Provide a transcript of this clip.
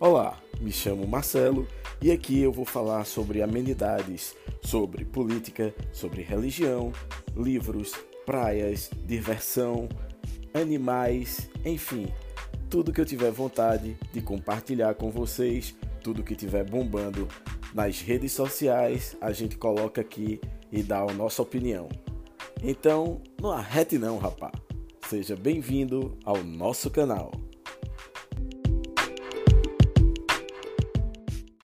Olá, me chamo Marcelo e aqui eu vou falar sobre amenidades, sobre política, sobre religião, livros, praias, diversão, animais, enfim, tudo que eu tiver vontade de compartilhar com vocês, tudo que tiver bombando nas redes sociais, a gente coloca aqui e dá a nossa opinião. Então, não arrete não, rapá. Seja bem-vindo ao nosso canal.